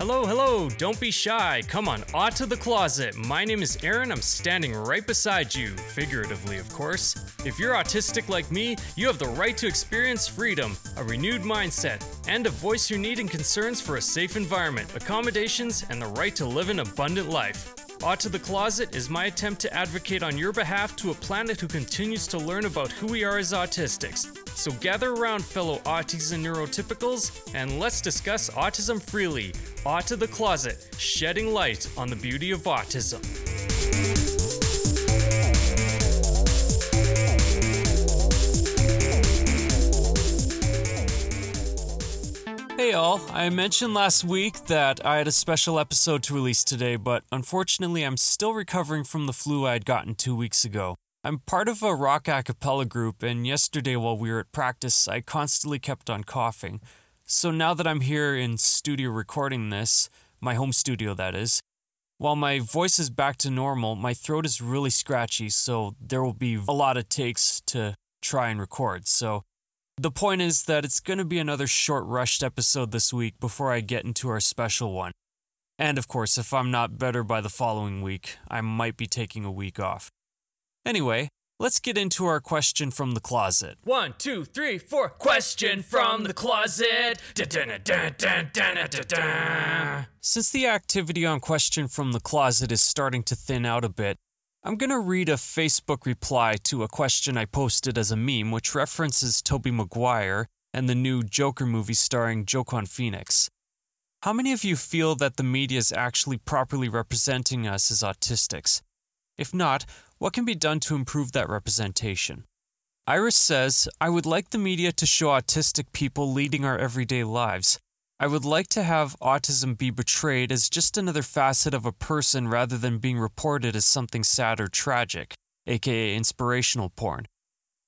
Hello, hello, don't be shy. Come on, out to the closet. My name is Aaron. I'm standing right beside you, figuratively, of course. If you're autistic like me, you have the right to experience freedom, a renewed mindset, and a voice your need and concerns for a safe environment, accommodations, and the right to live an abundant life. Out to the Closet is my attempt to advocate on your behalf to a planet who continues to learn about who we are as autistics. So gather around, fellow auties and neurotypicals, and let's discuss autism freely. Out to the Closet, shedding light on the beauty of autism. Hey all, I mentioned last week that I had a special episode to release today, but unfortunately I'm still recovering from the flu I had gotten two weeks ago. I'm part of a rock a cappella group, and yesterday while we were at practice, I constantly kept on coughing. So now that I'm here in studio recording this, my home studio that is, while my voice is back to normal, my throat is really scratchy, so there will be a lot of takes to try and record. So the point is that it's going to be another short, rushed episode this week before I get into our special one. And of course, if I'm not better by the following week, I might be taking a week off. Anyway, let's get into our question from the closet. One, two, three, four. Question from the closet. Since the activity on question from the closet is starting to thin out a bit, I'm going to read a Facebook reply to a question I posted as a meme, which references Tobey Maguire and the new Joker movie starring Joaquin Phoenix. How many of you feel that the media is actually properly representing us as autistics? If not, what can be done to improve that representation? Iris says, I would like the media to show autistic people leading our everyday lives, I would like to have autism be portrayed as just another facet of a person rather than being reported as something sad or tragic, aka inspirational porn.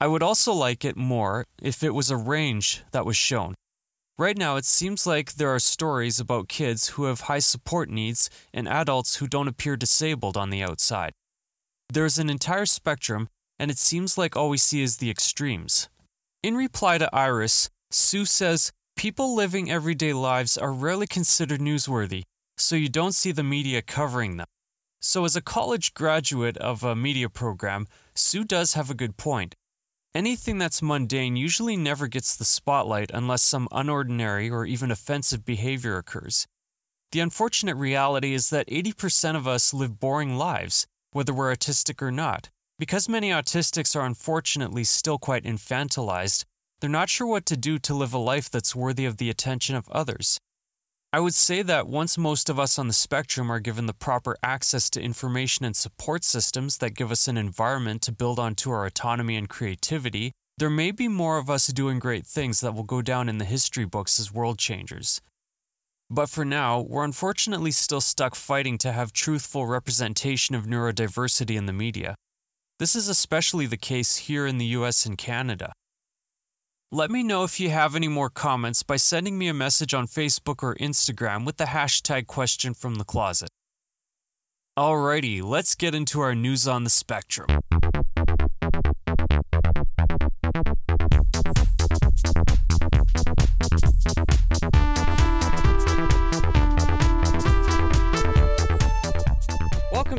I would also like it more if it was a range that was shown. Right now, it seems like there are stories about kids who have high support needs and adults who don't appear disabled on the outside. There's an entire spectrum, and it seems like all we see is the extremes. In reply to Iris, Sue says, People living everyday lives are rarely considered newsworthy, so you don't see the media covering them. So, as a college graduate of a media program, Sue does have a good point. Anything that's mundane usually never gets the spotlight unless some unordinary or even offensive behavior occurs. The unfortunate reality is that 80% of us live boring lives, whether we're autistic or not. Because many autistics are unfortunately still quite infantilized, they're not sure what to do to live a life that's worthy of the attention of others. I would say that once most of us on the spectrum are given the proper access to information and support systems that give us an environment to build onto our autonomy and creativity, there may be more of us doing great things that will go down in the history books as world changers. But for now, we're unfortunately still stuck fighting to have truthful representation of neurodiversity in the media. This is especially the case here in the US and Canada. Let me know if you have any more comments by sending me a message on Facebook or Instagram with the hashtag question from the closet. Alrighty, let's get into our news on the spectrum.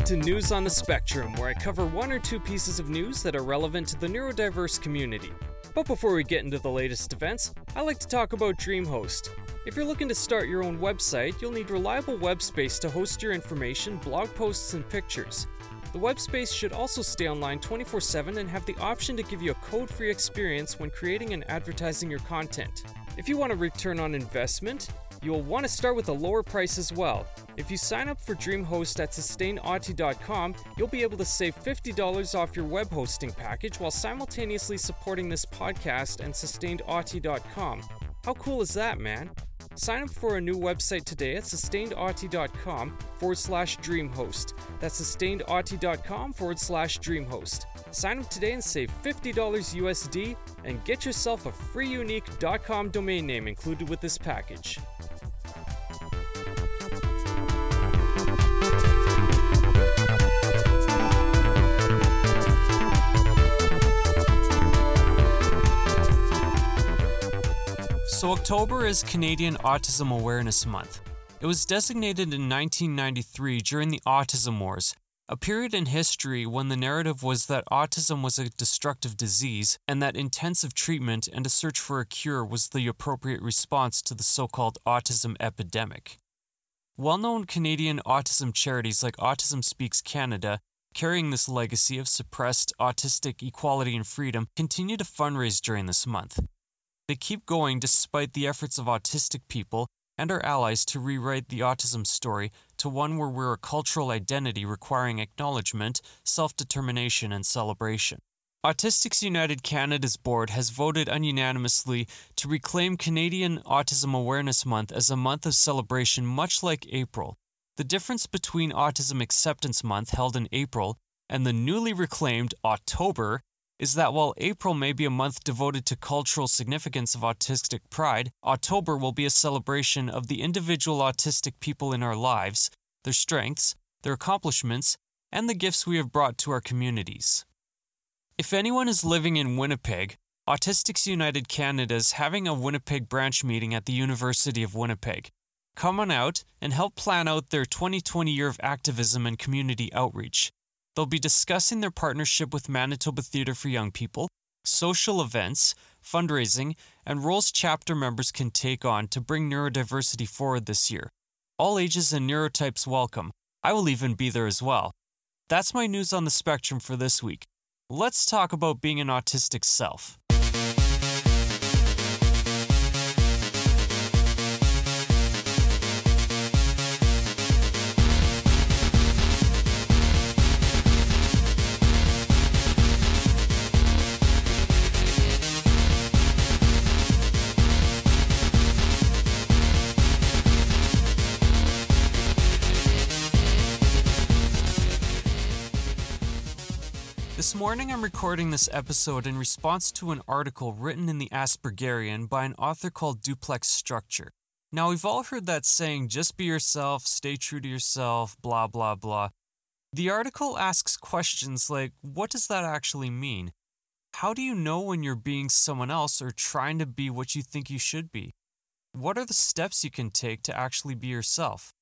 To News on the Spectrum, where I cover one or two pieces of news that are relevant to the neurodiverse community. But before we get into the latest events, I like to talk about DreamHost. If you're looking to start your own website, you'll need reliable web space to host your information, blog posts, and pictures. The web space should also stay online 24 7 and have the option to give you a code free experience when creating and advertising your content. If you want a return on investment, You'll want to start with a lower price as well. If you sign up for DreamHost at sustainedauti.com, you'll be able to save $50 off your web hosting package while simultaneously supporting this podcast and sustainedauti.com. How cool is that, man? Sign up for a new website today at sustainedauti.com forward slash dreamhost. That's sustainedauti.com forward slash dreamhost. Sign up today and save $50 USD and get yourself a free unique .com domain name included with this package. So, October is Canadian Autism Awareness Month. It was designated in 1993 during the Autism Wars, a period in history when the narrative was that autism was a destructive disease and that intensive treatment and a search for a cure was the appropriate response to the so called autism epidemic. Well known Canadian autism charities like Autism Speaks Canada, carrying this legacy of suppressed autistic equality and freedom, continue to fundraise during this month. They keep going despite the efforts of autistic people and our allies to rewrite the autism story to one where we're a cultural identity requiring acknowledgement, self determination, and celebration. Autistics United Canada's board has voted unanimously to reclaim Canadian Autism Awareness Month as a month of celebration, much like April. The difference between Autism Acceptance Month, held in April, and the newly reclaimed October is that while April may be a month devoted to cultural significance of autistic pride, October will be a celebration of the individual autistic people in our lives, their strengths, their accomplishments, and the gifts we have brought to our communities. If anyone is living in Winnipeg, Autistics United Canada is having a Winnipeg branch meeting at the University of Winnipeg. Come on out and help plan out their 2020 year of activism and community outreach. They'll be discussing their partnership with Manitoba Theatre for Young People, social events, fundraising, and roles chapter members can take on to bring neurodiversity forward this year. All ages and neurotypes welcome. I will even be there as well. That's my news on the spectrum for this week. Let's talk about being an autistic self. This morning I'm recording this episode in response to an article written in the Aspergian by an author called Duplex Structure. Now, we've all heard that saying, just be yourself, stay true to yourself, blah, blah, blah. The article asks questions like, what does that actually mean? How do you know when you're being someone else or trying to be what you think you should be? What are the steps you can take to actually be yourself?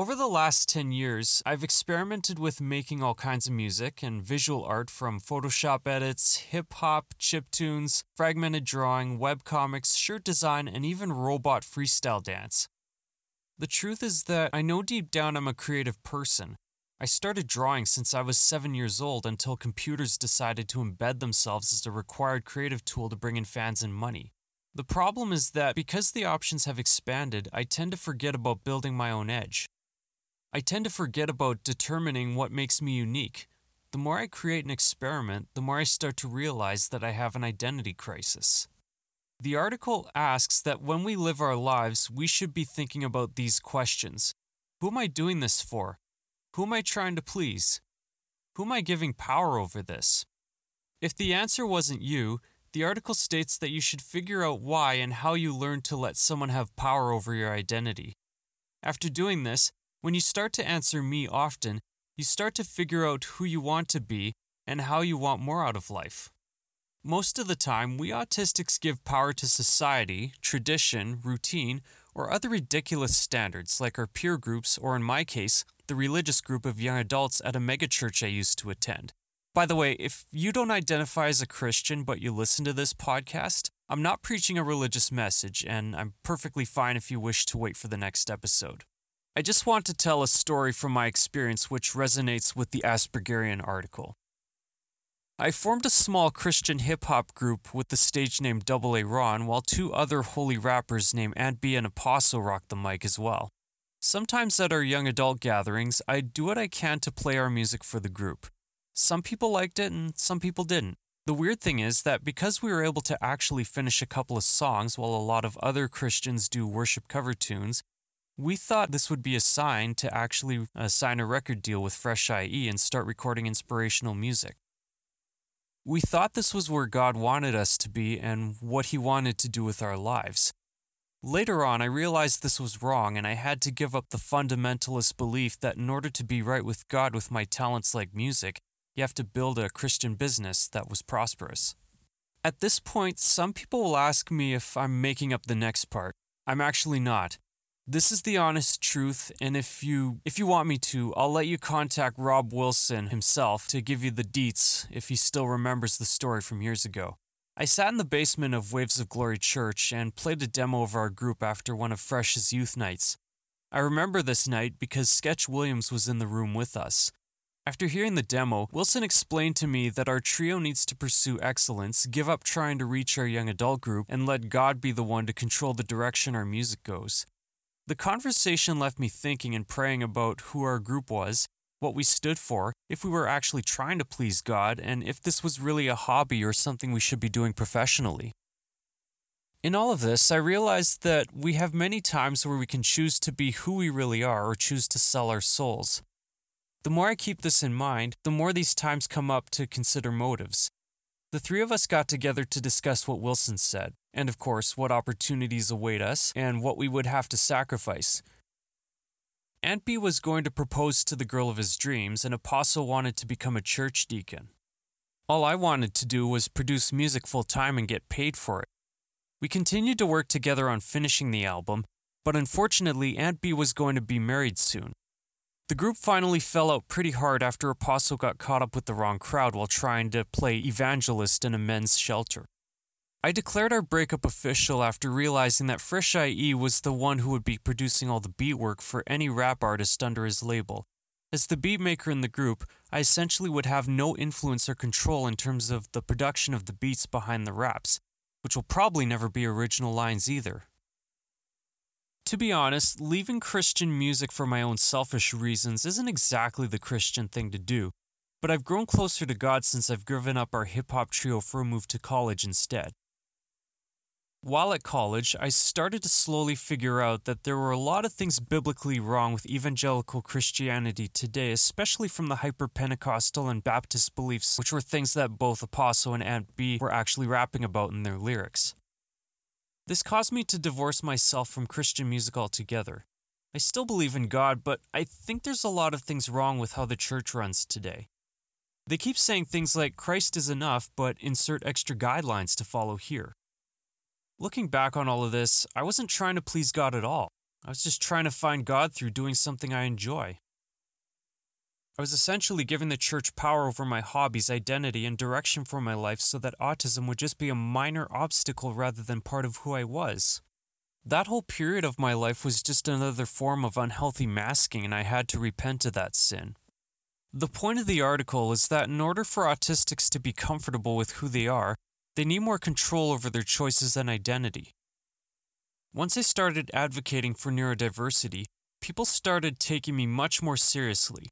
Over the last 10 years, I've experimented with making all kinds of music and visual art from Photoshop edits, hip hop, chip tunes, fragmented drawing, webcomics, shirt design, and even robot freestyle dance. The truth is that I know deep down I'm a creative person. I started drawing since I was 7 years old until computers decided to embed themselves as a required creative tool to bring in fans and money. The problem is that because the options have expanded, I tend to forget about building my own edge. I tend to forget about determining what makes me unique. The more I create an experiment, the more I start to realize that I have an identity crisis. The article asks that when we live our lives, we should be thinking about these questions Who am I doing this for? Who am I trying to please? Who am I giving power over this? If the answer wasn't you, the article states that you should figure out why and how you learned to let someone have power over your identity. After doing this, when you start to answer me often, you start to figure out who you want to be and how you want more out of life. Most of the time, we autistics give power to society, tradition, routine, or other ridiculous standards like our peer groups, or in my case, the religious group of young adults at a megachurch I used to attend. By the way, if you don't identify as a Christian but you listen to this podcast, I'm not preaching a religious message, and I'm perfectly fine if you wish to wait for the next episode. I just want to tell a story from my experience which resonates with the Aspergian article. I formed a small Christian hip hop group with the stage name Double A Ron, while two other holy rappers named Ant B and Apostle rocked the mic as well. Sometimes at our young adult gatherings, I do what I can to play our music for the group. Some people liked it and some people didn't. The weird thing is that because we were able to actually finish a couple of songs while a lot of other Christians do worship cover tunes, we thought this would be a sign to actually uh, sign a record deal with Fresh IE and start recording inspirational music. We thought this was where God wanted us to be and what He wanted to do with our lives. Later on, I realized this was wrong and I had to give up the fundamentalist belief that in order to be right with God with my talents like music, you have to build a Christian business that was prosperous. At this point, some people will ask me if I'm making up the next part. I'm actually not. This is the honest truth, and if you if you want me to, I'll let you contact Rob Wilson himself to give you the deets if he still remembers the story from years ago. I sat in the basement of Waves of Glory Church and played a demo of our group after one of Fresh's youth nights. I remember this night because Sketch Williams was in the room with us. After hearing the demo, Wilson explained to me that our trio needs to pursue excellence, give up trying to reach our young adult group, and let God be the one to control the direction our music goes. The conversation left me thinking and praying about who our group was, what we stood for, if we were actually trying to please God, and if this was really a hobby or something we should be doing professionally. In all of this, I realized that we have many times where we can choose to be who we really are or choose to sell our souls. The more I keep this in mind, the more these times come up to consider motives. The three of us got together to discuss what Wilson said, and of course, what opportunities await us and what we would have to sacrifice. Aunt B was going to propose to the girl of his dreams, and Apostle wanted to become a church deacon. All I wanted to do was produce music full time and get paid for it. We continued to work together on finishing the album, but unfortunately, Aunt B was going to be married soon, the group finally fell out pretty hard after Apostle got caught up with the wrong crowd while trying to play evangelist in a men's shelter. I declared our breakup official after realizing that Fresh IE was the one who would be producing all the beat work for any rap artist under his label. As the beat maker in the group, I essentially would have no influence or control in terms of the production of the beats behind the raps, which will probably never be original lines either. To be honest, leaving Christian music for my own selfish reasons isn't exactly the Christian thing to do, but I've grown closer to God since I've given up our hip hop trio for a move to college instead. While at college, I started to slowly figure out that there were a lot of things biblically wrong with evangelical Christianity today, especially from the hyper Pentecostal and Baptist beliefs, which were things that both Apostle and Aunt B were actually rapping about in their lyrics. This caused me to divorce myself from Christian music altogether. I still believe in God, but I think there's a lot of things wrong with how the church runs today. They keep saying things like Christ is enough, but insert extra guidelines to follow here. Looking back on all of this, I wasn't trying to please God at all. I was just trying to find God through doing something I enjoy. I was essentially giving the church power over my hobbies, identity, and direction for my life so that autism would just be a minor obstacle rather than part of who I was. That whole period of my life was just another form of unhealthy masking, and I had to repent of that sin. The point of the article is that in order for autistics to be comfortable with who they are, they need more control over their choices and identity. Once I started advocating for neurodiversity, people started taking me much more seriously,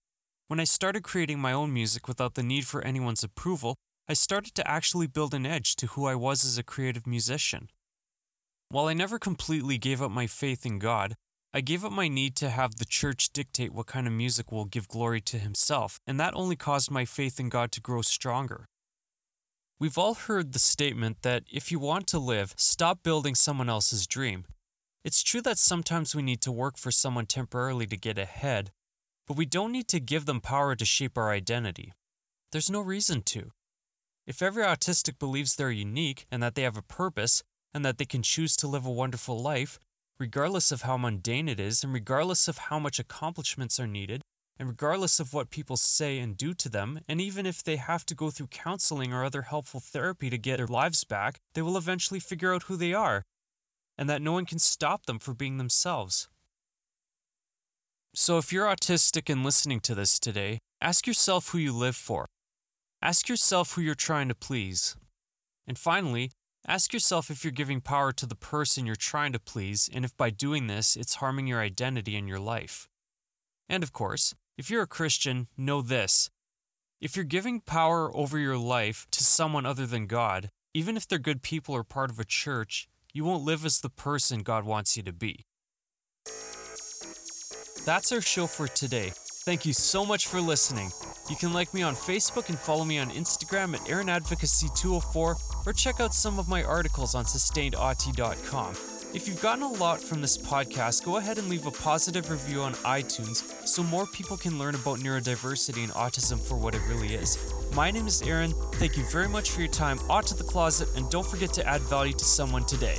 when I started creating my own music without the need for anyone's approval, I started to actually build an edge to who I was as a creative musician. While I never completely gave up my faith in God, I gave up my need to have the church dictate what kind of music will give glory to Himself, and that only caused my faith in God to grow stronger. We've all heard the statement that if you want to live, stop building someone else's dream. It's true that sometimes we need to work for someone temporarily to get ahead, but we don't need to give them power to shape our identity. There's no reason to. If every autistic believes they're unique and that they have a purpose and that they can choose to live a wonderful life, regardless of how mundane it is and regardless of how much accomplishments are needed, and regardless of what people say and do to them, and even if they have to go through counseling or other helpful therapy to get their lives back, they will eventually figure out who they are, and that no one can stop them from being themselves. So, if you're autistic and listening to this today, ask yourself who you live for. Ask yourself who you're trying to please. And finally, ask yourself if you're giving power to the person you're trying to please and if by doing this it's harming your identity and your life. And of course, if you're a Christian, know this. If you're giving power over your life to someone other than God, even if they're good people or part of a church, you won't live as the person God wants you to be. That's our show for today. Thank you so much for listening. You can like me on Facebook and follow me on Instagram at AaronAdvocacy204 or check out some of my articles on sustainedauti.com. If you've gotten a lot from this podcast, go ahead and leave a positive review on iTunes so more people can learn about neurodiversity and autism for what it really is. My name is Aaron. Thank you very much for your time out to the closet, and don't forget to add value to someone today.